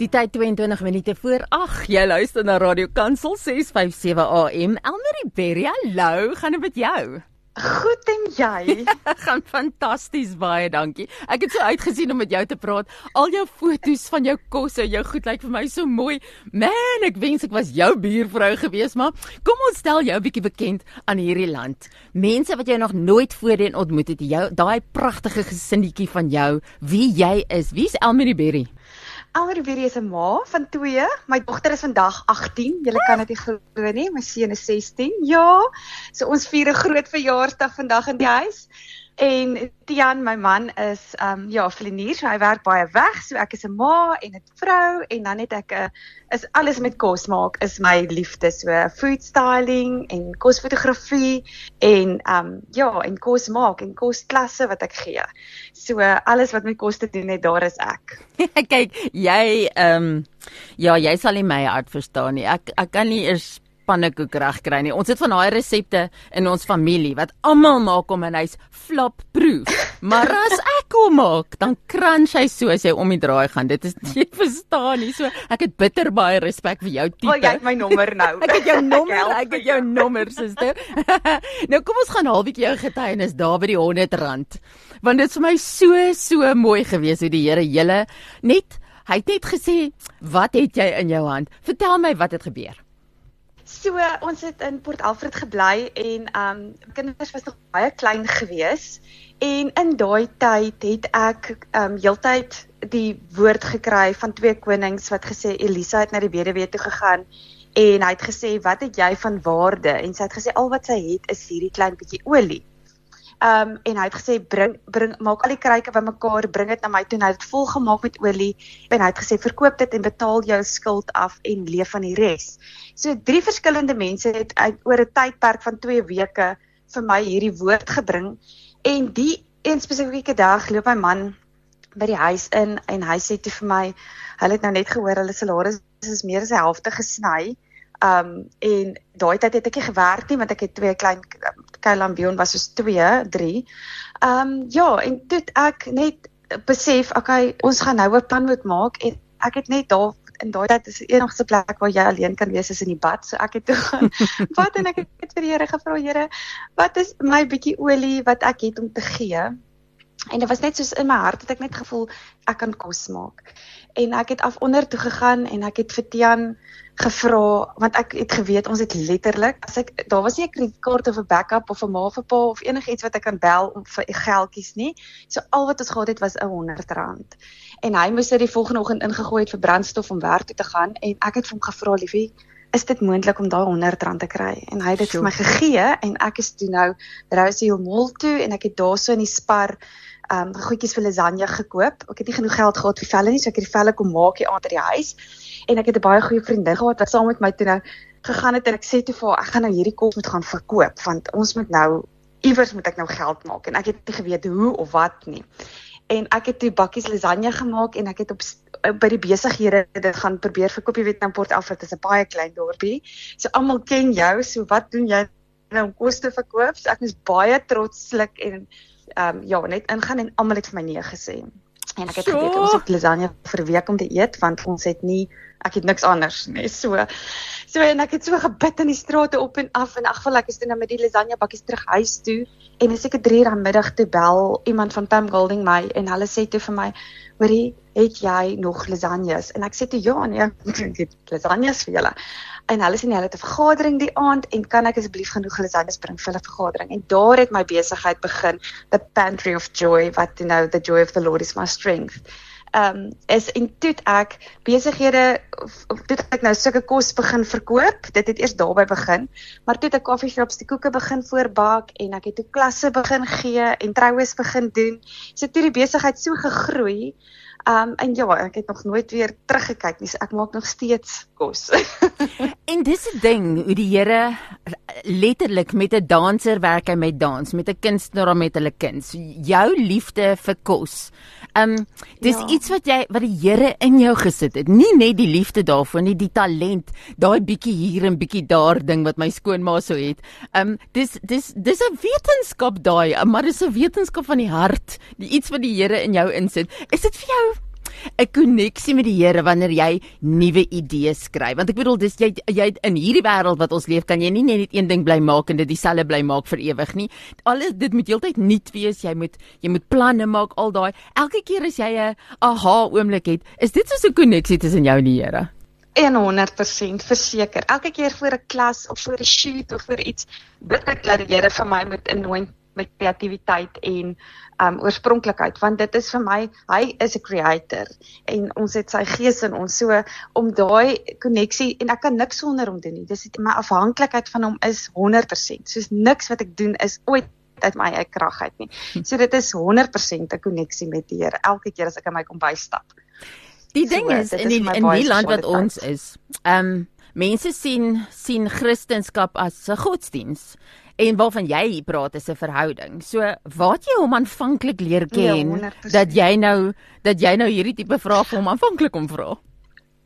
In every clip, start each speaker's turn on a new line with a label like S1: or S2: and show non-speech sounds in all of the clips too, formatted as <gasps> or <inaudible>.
S1: Die tyd 22 minute voor 8. Jy luister na Radio Kansel 657 AM. Elmarie Berry, hallo, gaan dit met jou?
S2: Goed en jy? <laughs>
S1: gaan fantasties, baie dankie. Ek het so uitgesien om met jou te praat. Al jou foto's van jou kosse, jou goed lyk vir my so mooi. Man, ek wens ek was jou buurvrou gewees, maar kom ons stel jou 'n bietjie bekend aan hierdie land. Mense wat jy nog nooit voorheen ontmoet het, jou daai pragtige gesinnetjie van jou, wie jy is. Wie's Elmarie Berry?
S2: Alreverie is 'n ma van 2. My dogter is vandag 18. Julle kan dit nie glo nie. My seun is 16. Ja. So ons vier 'n groot verjaarsdag vandag in die huis. En Tian, my man is um ja, flinier, so hy werk baie weg, so ek is 'n ma en 'n vrou en dan het ek 'n uh, is alles met kos maak is my liefde, so food styling en kosfotografie en um ja, en kos maak en kosklasse wat ek gee. So alles wat met kos te doen het, daar is ek. <laughs>
S1: Kyk, jy um ja, jy sal nie my hart verstaan nie. Ek ek kan nie eers pannekoek reg kry nie. Ons het van daai resepte in ons familie wat almal maak om en hy's flop proof. <laughs> Maar as ek hom maak, dan crunch hy so as hy om die draai gaan. Dit is <laughs> jy verstaan nie. So ek het bitter baie respek vir jou tipe.
S2: O, jy het my nommer nou. <laughs>
S1: ek het jou nommer, ek het jou nommer, suster. nou kom ons gaan halbietjie jou getuienis daar by die 100 rand. Want dit is vir my so so mooi gewees hoe die Here julle net Hy het net gesê, "Wat het jy in jou hand? Vertel my wat het gebeur."
S2: So ons het in Port Alfred gebly en um kinders was nog baie klein gewees en in daai tyd het ek um heeltyd die woord gekry van twee konings wat gesê Elisa het na die weduwee toe gegaan en hy het gesê wat het jy van waarde en sy het gesê al wat sy het is hierdie klein bietjie olie. Um en hy het gesê bring bring maak al die kruike bymekaar, bring dit na my toe. Hy het dit vol gemaak met olie en hy het gesê verkoop dit en betaal jou skuld af en leef van die res. So drie verskillende mense het uit oor 'n tydperk van 2 weke vir my hierdie woord gebring en die een spesifieke dag loop my man by die huis in en hy sê toe vir my hulle het nou net gehoor hulle salaris is meer as die helfte gesny. Um en daai tyd het ek nie gewerk nie want ek het twee klein Kylambion was soos 2, 3. Um ja, en toe ek net besef, okay, ons gaan nou 'n plan moet maak en ek het net daar in daai tyd is die enigste plek waar jy alleen kan wees is in die bad. So ek het toe gaan <laughs> wat en ek het vir die Here gevra, Here, wat is my bietjie olie wat ek het om te gee? En dit was net soos in my hart het ek net gevoel ek kan kos maak. En ek het af onder toe gegaan en ek het vir Tian gevra want ek het geweet ons het letterlik as ek daar was nie 'n kredietkaart of 'n backup of 'n ma vir pa of enigiets wat ek kan bel om vir geldjies nie. So al wat ons gehad het was 'n R100. En hy moes dit die volgende oggend ingegooi het vir brandstof om werk toe te gaan en ek het vir hom gevra liefie is dit moontlik om daai R100 te kry en hy het dit vir my gegee en ek is toe nou Rosie Hill Mall toe en ek het daarso in die spar um goedjies vir lasagne gekoop. Ek het nie genoeg geld gehad vir velle nie, so ek het die velle kom maak hier aan by die huis. En ek het 'n baie goeie vriendin gehad wat saam met my toe nou gegaan het en ek sê toe vir haar ek gaan nou hierdie kos moet gaan verkoop want ons moet nou iewers moet ek nou geld maak en ek het nie geweet hoe of wat nie. En ek het toe bakkies lasagne gemaak en ek het op by die besighede dit gaan probeer verkoop. Jy weet nou Port Alfred is 'n baie klein dorpie. So almal ken jou. So wat doen jy nou om kos te verkoop? So ek is baie trotslik en ehm um, ja, net ingaan en almal het vir my nee gesê. En ek het so. geweet ons het lasagne vir 'n week om te eet want ons het nie ek het niks anders nie. So so en ek het so gebid in die strate op en af en ag, ek is toe nou met die lasagne bakkies terug huis toe en as ek 'n 3 uur middag toe bel iemand van Pam Golding my en hulle sê toe vir my, "Hoorie, het jy nog lasagnes?" En ek sê toe, "Ja, nee, <laughs> ek het lasagnes vir julle." En hulle nee, hulle het 'n vergadering die aand en kan ek asseblief genoeg lasagnes bring vir hulle vergadering. En daar het my besigheid begin the pantry of joy what you know the joy of the lord is my strength um is en toe ek besighede toe ek nou sulke kos begin verkoop dit het eers daarby begin maar toe ek koffieshops die koeke begin voorbak en ek het toe klasse begin gee en troues begin doen so toe die besigheid so gegroei Um en ja, ek het nog nooit weer teruggekyk nie. So ek maak nog steeds kos. <laughs>
S1: en dis 'n ding, hoe die Here letterlik met 'n danser werk hy met dans, met 'n kunstenaar met hulle kuns. Jou liefde vir kos. Um dis ja. iets wat jy wat die Here in jou gesit het. Nie net die liefde daarvoor nie, die talent, daai bietjie hier en bietjie daar ding wat my skoonma so het. Um dis dis dis 'n wetenskap daai, maar dis 'n wetenskap van die hart, die iets wat die Here in jou insit. Is dit vir jou 'n koneksie met die Here wanneer jy nuwe idees skryf? Want ek bedoel dis jy jy in hierdie wêreld wat ons leef, kan jy nie net een ding bly maak en dit dieselfde bly maak vir ewig nie. Alles dit moet heeltyd nuut wees. Jy moet jy moet planne maak, al daai. Elke keer as jy 'n aha oomblik het, is dit soos 'n koneksie tussen jou en die Here.
S2: 100% verseker. Elke keer voor 'n klas of voor 'n shoot of vir iets, bid ek dat die Here vir my moet innooi met kreatiwiteit en um oorspronklikheid want dit is vir my hy is 'n creator en ons het sy gees in ons. So om daai koneksie en ek kan niks sonder hom doen nie. Dis my afhanklikheid van hom is 100% soos niks wat ek doen is ooit uit my eie krag uit nie. So dit is 100% 'n koneksie met die Here elke keer as ek in my kombuis stap
S1: die ding so, is in die, in die land wat ons is um mense sien sien Christendom as 'n godsdiens en waarvan jy praat is 'n verhouding. So, waar het jy hom aanvanklik leer ken ja, dat jy nou dat jy nou hierdie tipe vrae vir hom aanvanklik om vra?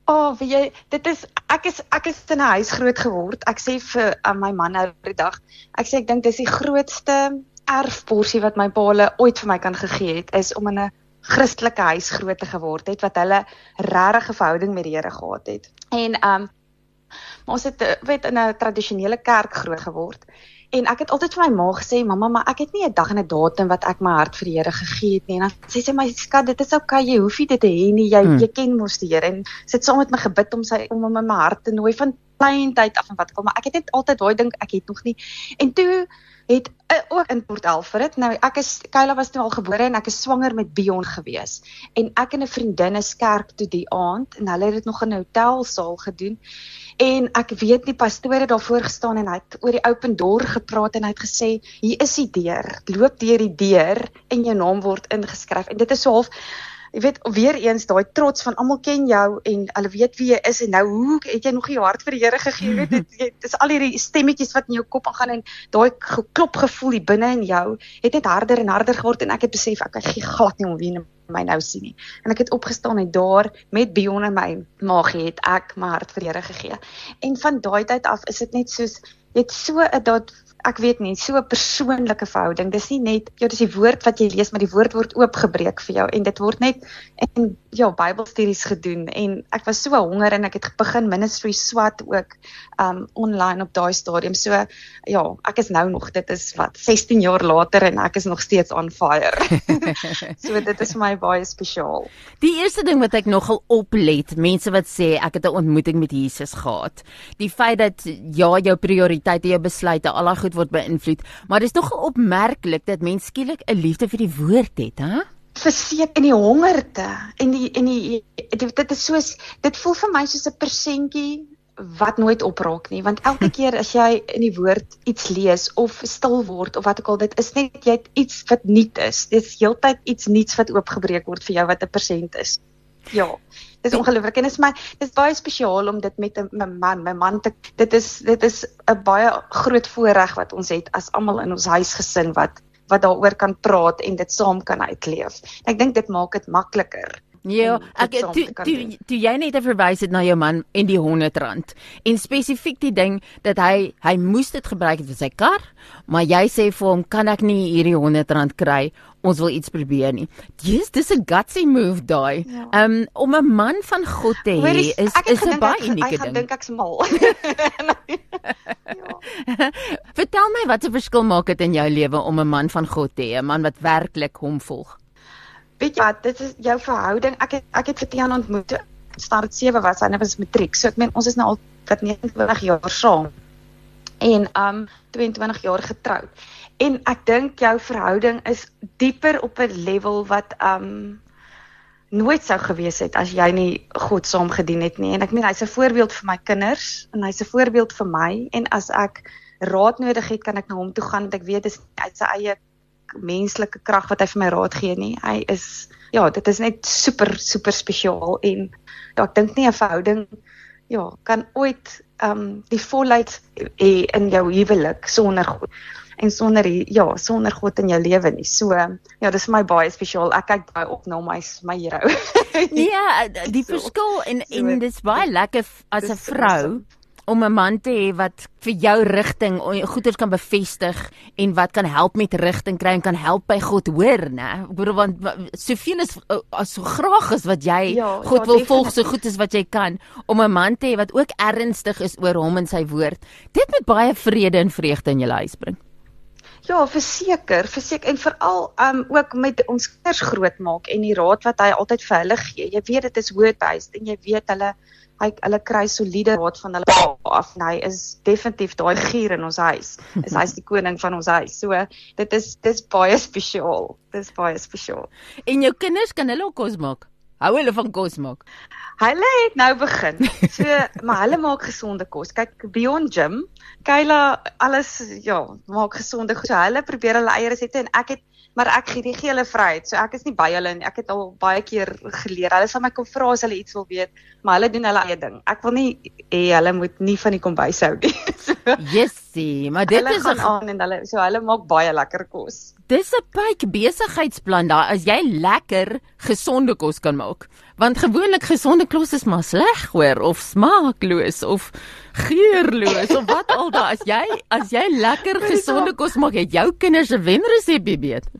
S2: O, oh, weet jy, dit is ek is ek is in 'n huis groot geword. Ek sê vir uh, my man nou die dag, ek sê ek dink dis die grootste erfporsie wat my pa hulle ooit vir my kan gegee het is om in 'n Christelike huis groot te geword het wat hulle regtig 'n verhouding met die Here gehad het. En um maar ons het eh, weet in 'n tradisionele kerk groot geword. En ek het altyd vir my ma gesê, mamma, maar ek het nie 'n dag en 'n datum wat ek my hart vir die Here gegee het nie. En dan sê sy my skat, dit is oukei, okay, jy hoef nie dit te hê nie. Jy hmm. jy ken mos die Here en sit saam met my gebid om sy om hom in my hart te nooi van klein tyd af en wat kom, maar ek het net altyd daai dink ek het nog nie. En toe het ook in Port Alfred. Nou ek is Kayla was toe al gebore en ek is swanger met Bion gewees. En ek en 'n vriendin is kerk toe die aand en hulle het dit nog in 'n hotelsaal gedoen. En ek weet nie pastoor het daarvoor gestaan en hy het oor die open door gepraat en hy het gesê hier is die deur. Loop deur die deur en jou naam word ingeskryf. En dit is so half jy weet weer eens daai trots van almal ken jou en hulle weet wie jy is en nou hoe het jy nog jou hart vir die Here gegee weet dit dit is al hierdie stemmetjies wat in jou kop aangaan en daai geklop gevoel hier binne in jou het net harder en harder geword en ek het besef ek gee glad nie om wie my nou sien nie. En ek het opgestaan en daar met Bion en my magie het ek my hart vir die Here gegee. En van daai tyd af is dit net soos dit so 'n dat ek weet nie, so 'n persoonlike verhouding. Dis nie net ja, dis die woord wat jy lees, maar die woord word oopgebreek vir jou en dit word net en ja, Bybelstudies gedoen en ek was so honger en ek het begin ministry swat ook um online op daai stadium. So ja, ek is nou nog dit is wat 16 jaar later en ek is nog steeds on fire. <laughs> <laughs> so dit is vir my baie spesiaal.
S1: Die eerste ding wat ek nogal oplet, mense wat sê ek het 'n ontmoeting met Jesus gehad. Die feit dat ja, jou prioriteite, jou besluite, al daai word beïnvloed, maar dit is tog opmerklik dat mens skielik 'n liefde vir die woord het, hè?
S2: Verseker in die hongerte en die en die dit is soos dit voel vir my soos 'n persentjie wat nooit opraak nie want elke <laughs> keer as jy in die woord iets lees of stil word of wat ook al dit is net jy iets wat nuut is. Dis heeltyd iets nuuts wat oopgebreek word vir jou wat 'n persent is. Ja dis ongelooflik en dit is my dis baie spesiaal om dit met 'n man my man te dit is dit is 'n baie groot voorreg wat ons het as almal in ons huisgesin wat wat daaroor kan praat en dit saam kan uitleef. Ek dink dit maak dit makliker
S1: Ja, ek toe toe toe jy net verwys het na jou man en die 100 rand. En spesifiek die ding dat hy hy moes dit gebruik vir sy kar, maar jy sê vir hom kan ek nie hierdie 100 rand kry. Ons wil iets probeer nie. Dis dis 'n gutsy move daai. Ja. Um om 'n man van God te hê is is 'n baie unieke ding.
S2: Ek dink ek's mal. <laughs>
S1: ja. Vertel my wat 'n verskil maak dit in jou lewe om 'n man van God te hê, 'n man wat werklik hom volg
S2: weet jy wat, dit is jou verhouding. Ek het ek het vir Tiaan ontmoet. Staar dit 7 was, hy was matriek. So ek meen ons is nou al wat 29 jaar saam. En um 22 jaar getroud. En ek dink jou verhouding is dieper op 'n level wat um nooit sou gewees het as jy nie God saam gedien het nie. En ek meen hy's 'n voorbeeld vir my kinders en hy's 'n voorbeeld vir my en as ek raad nodig het, kan ek na hom toe gaan want ek weet dit is uit sy eie menslike krag wat hy vir my raad gee nie. Hy is ja, dit is net super super spesiaal en ja, ek dink nie 'n verhouding ja, kan ooit ehm um, die volheid hê in jou huwelik sonder God en sonder ja, sonder God in jou lewe nie. So ja, dis vir my baie spesiaal. Ek kyk baie op na my my hero. <laughs>
S1: ja, die verskil en en dis baie lekker as 'n vrou om 'n man te hê wat vir jou rigting goeders kan bevestig en wat kan help met rigting kry en kan help by God hoor, né? Ek bedoel want soveel is as so graag is wat jy ja, God ja, wil volg so goed as wat jy kan om 'n man te hê wat ook ernstig is oor hom en sy woord. Dit met baie vrede en vreugde in jou huis bring.
S2: Ja, verseker, verseker en veral um ook met ons kinders grootmaak en die raad wat hy altyd vir hulle gee. Jy weet dit is word-based en jy weet hulle hy hulle kry soliede raad van hulle af en hy is definitief daai gier in ons huis. Is hy's die koning van ons huis. So dit is dis baie spesiaal. Dis baie spesiaal.
S1: En jou kinders kan hulle ook kos maak. Hou hulle van kos maak.
S2: Hulle het nou begin. So <laughs> maar hulle maak gesonde kos. Kyk Beyond Gym, Kayla alles ja, maak gesonde kos. So, hulle probeer hulle eie resepte en ek het maar ek gee die hele vryheid. So ek is nie by hulle nie. Ek het al baie keer geleer. Hulle sal my kom vra as hulle iets wil weet, maar hulle doen hulle eie ding. Ek wil nie hê hulle moet nie van die kombuis hou nie. <laughs>
S1: so, Jessie, maar dit is
S2: gaan aan en hulle so hulle maak baie lekker kos.
S1: Dis 'n pyk besigheidsplan daar as jy lekker gesonde kos kan maak. Want gewoonlik gesonde kos is maar sleg hoor of smaakloos of geurloos of wat al daai as jy as jy lekker gesonde kos maak, het jou kinders 'n wenresep weet.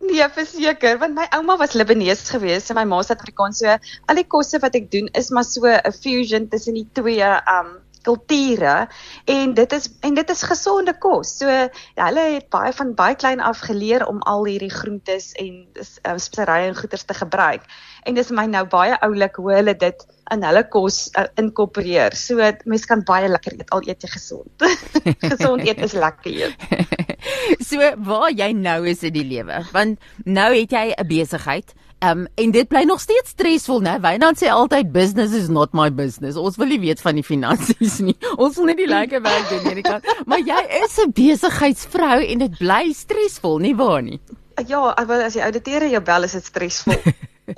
S2: Nee, verseker, want my ouma was Libanees geweest en my ma is Afrikaans. So al die kosse wat ek doen is maar so 'n fusion tussen die twee um kulture en dit is en dit is gesonde kos. So hulle het baie van baie klein af geleer om al hierdie groentes en dis uh, speserye en goeders te gebruik. En dis my nou baie oulik hoe hulle dit in hulle kos uh, inkorporeer. So mense kan baie lekker eet al eet jy gesond. <laughs> gesond eet is lekker eet. <laughs>
S1: so waar jy nou is in die lewe, want nou het jy 'n besigheid Um en dit bly nog steeds stresvol, né? Wynand sê altyd business is not my business. Ons wil nie weet van die finansies nie. <laughs> Ons wil net die lekker werk doen hierdie kant. Maar jy is 'n besigheidsvrou en dit bly stresvol, nie waar nie?
S2: Ja, wel as jy ouditeure jou bel is dit stresvol.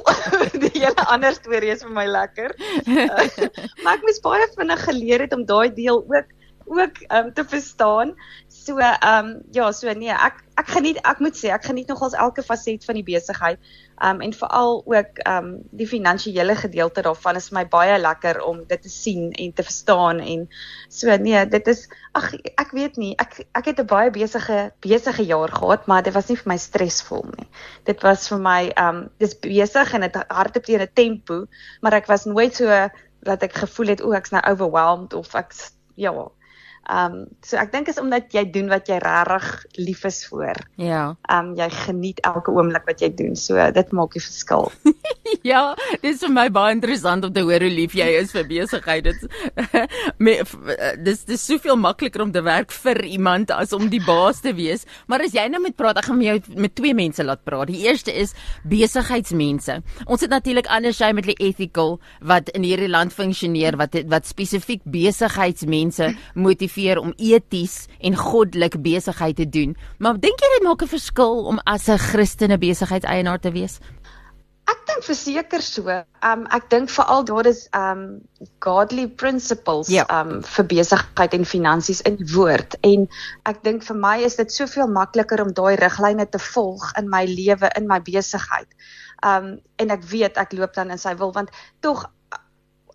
S2: <laughs> die hele ander storie is vir my lekker. Uh, <laughs> maar ek moes baie vinnig geleer het om daai deel ook ook um te verstaan. So ehm um, ja, so nee, ek ek geniet ek moet sê ek geniet nogals elke faset van die besigheid. Ehm um, en veral ook ehm um, die finansiële gedeelte daarvan is my baie lekker om dit te sien en te verstaan en so nee, dit is ag ek weet nie, ek ek het 'n baie besige besige jaar gehad, maar dit was nie vir my stresvol nie. Dit was vir my ehm um, dis besig en dit hardop teen 'n tempo, maar ek was nooit so dat ek gevoel het o, ek's nou overwhelmed of ek ja, Ehm um, so ek dink is omdat jy doen wat jy regtig lief is vir. Ja. Ehm um, jy geniet elke oomblik wat jy doen. So dit maak die verskil. <laughs>
S1: ja, dit is vir my baie interessant om te hoor hoe lief jy is vir besigheid. Dit <laughs> dis dis soveel makliker om te werk vir iemand as om die baas te wees. Maar as jy nou met praat, ek gaan met jou met twee mense laat praat. Die eerste is besigheidsmense. Ons het natuurlik anders jy met die ethical wat in hierdie land funksioneer wat wat spesifiek besigheidsmense motiveer motiveer om eties en goddelik besigheid te doen. Maar dink jy dit maak 'n verskil om as 'n Christene besigheidseienaar te wees?
S2: Ek dink verseker so. Um ek dink veral daar is um godly principles ja. um vir besigheid en finansies in woord en ek dink vir my is dit soveel makliker om daai riglyne te volg in my lewe in my besigheid. Um en ek weet ek loop dan in sy wil want tog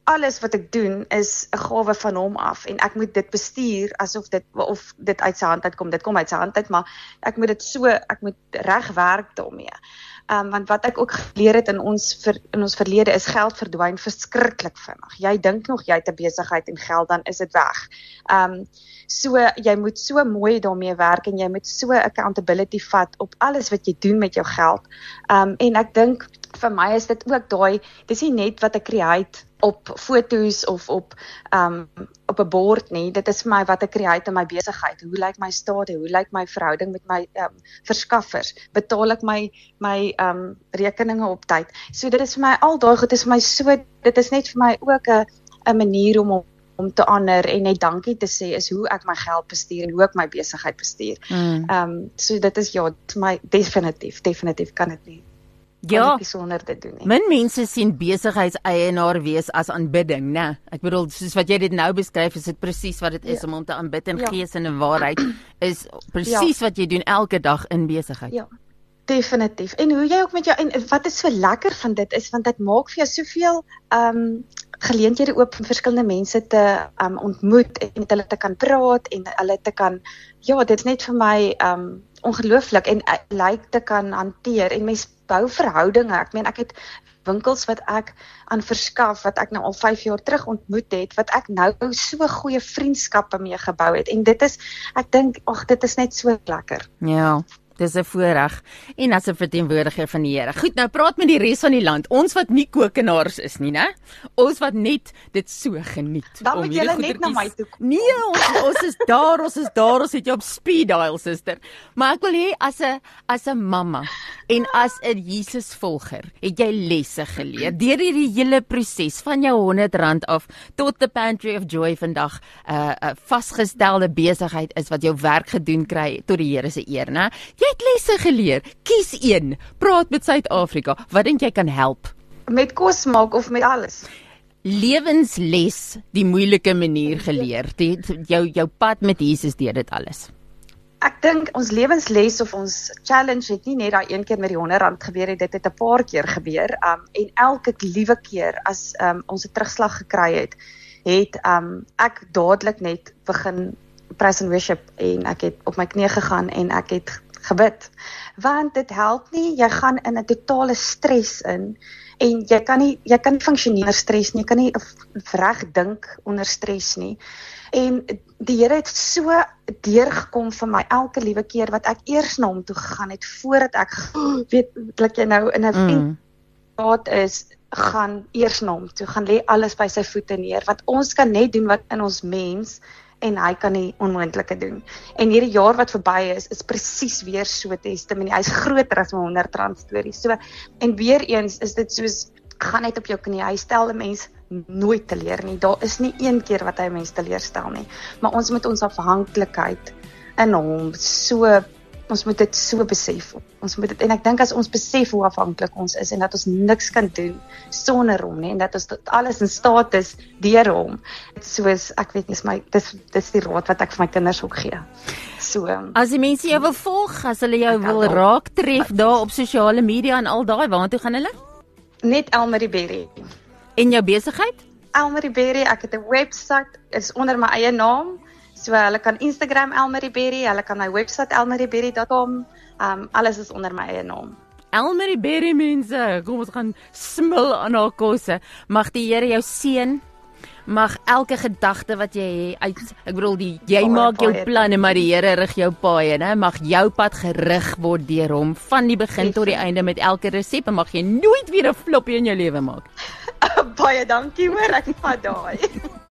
S2: alles wat ek doen is 'n gawe van hom af en ek moet dit bestuur asof dit of dit uit sy hand uitkom. Dit kom uit sy hand uit, maar ek moet dit so ek moet reg werk daarmee. Ehm um, want wat ek ook geleer het in ons ver, in ons verlede is geld verdwyn verskriklik vinnig. Jy dink nog jy het 'n besigheid en geld dan is dit weg. Ehm um, so jy moet so mooi daarmee werk en jy moet so accountability vat op alles wat jy doen met jou geld. Ehm um, en ek dink vir my is dit ook daai dis nie net wat ek create op fotos of op um op 'n bord nie. Dit is vir my wat ek create in my besigheid. Hoe lyk my staat? Hoe lyk my verhouding met my um verskaffers? Betaal ek my my um rekeninge op tyd? So dit is vir my al daai goed is vir my so dit is net vir my ook 'n 'n manier om om te ander en net dankie te sê is hoe ek my geld bestuur en hoe ek my besigheid bestuur. Mm. Um so dit is ja, my definitief, definitief kan dit nie ja, besonder te doen
S1: nie. Min mense sien besigheidseienaar wees as aanbidding, né? Ek bedoel soos wat jy dit nou beskryf, is dit presies wat dit is ja. om hom te aanbid in ja. gees en in waarheid is presies ja. wat jy doen elke dag in besigheid.
S2: Ja. Definitief. En hoe jy ook met jou en wat is so lekker van dit is want dit maak vir jou soveel ehm um, geleenthede oop om verskillende mense te um ontmoet en met hulle te kan praat en hulle te kan ja, dit is net vir my um ongelooflik en uh, lyk like te kan hanteer en mens bou verhoudinge. Ek meen ek het winkels wat ek aan verskaf wat ek nou al 5 jaar terug ontmoet het wat ek nou so goeie vriendskappe mee gebou het en dit is ek dink ag dit is net so lekker.
S1: Ja. Dis 'n voorreg en as 'n verteenwoordiger van die Here. Goed, nou praat met die res van die land. Ons wat nie kokenaars is nie, né? Ons wat net dit so geniet
S2: Dan om hierdie net na my toe
S1: kom. Nee, ons ons is daar, ons is daar, ons het jou op speed dial, suster. Maar ek wil hê as 'n as 'n mamma en as 'n Jesusvolger, het jy lesse geleer deur hierdie hele proses van jou R100 af tot the pantry of joy vandag 'n uh, 'n uh, vasgestelde besigheid is wat jou werk gedoen kry tot die Here se eer, né? Jy Jy het lesse geleer. Kies een. Praat met Suid-Afrika. Wat dink jy kan help?
S2: Met kos maak of met alles?
S1: Lewensles, die moeilike manier geleer. Die, jou jou pad met Jesus deur dit alles.
S2: Ek dink ons lewensles of ons challenge het nie net daai een keer met die 100 rand gebeur het, dit het 'n paar keer gebeur. Um en elke liewe keer as um ons 'n terugslag gekry het, het um ek dadelik net begin praise and worship en ek het op my knieë gegaan en ek het gebid. Want dit help nie jy gaan in 'n totale stres in en jy kan nie jy kan nie funksioneer stres nie, jy kan nie reg dink onder stres nie. En die Here het so deurgekom vir my elke liewe keer wat ek eers na hom toe gegaan het voordat ek <gasps> weet dat jy nou in 'n mm. staat is gaan eers na hom toe gaan lê alles by sy voete neer wat ons kan net doen wat in ons mens en hy kan die onmoontlike doen. En hierdie jaar wat verby is, is presies weer so testimonie. Hy's groter as 'n 100 rand storie. So en weer eens is dit soos gaan net op jou knie. Hy stel 'n mens nooit teleur nie. Daar is nie een keer wat hy 'n mens teleurstel nie. Maar ons moet ons afhanklikheid in hom so ons moet dit so besef. Ons moet dit en ek dink as ons besef hoe afhanklik ons is en dat ons niks kan doen sonder hom nie en dat ons alles in staat is deur hom. Dit soos ek weet nie, my dis dis die raad wat ek vir my kinders ook gee. So.
S1: As die mense jou wil volg, as hulle jou wil raak tref daar op sosiale media en al daai, waartoe gaan hulle?
S2: Net Elmarie Berry.
S1: En jou besigheid?
S2: Elmarie Berry, ek het 'n webwerf is onder my eie naam So hulle kan Instagram Elmaryberry, hulle kan my webwerf elmaryberry.com. Um alles is onder my eie naam.
S1: Elmaryberry mense, kom ons gaan smil aan haar kosse. Mag die Here jou seën. Mag elke gedagte wat jy uit ek bedoel die jy oh, maak jou planne maar die Here rig jou paaie, né? Mag jou pad gerig word deur hom van die begin tot die einde met elke resep en mag jy nooit weer 'n floppie in jou lewe maak. <laughs>
S2: baie dankie hoor, ek vat daai. <laughs>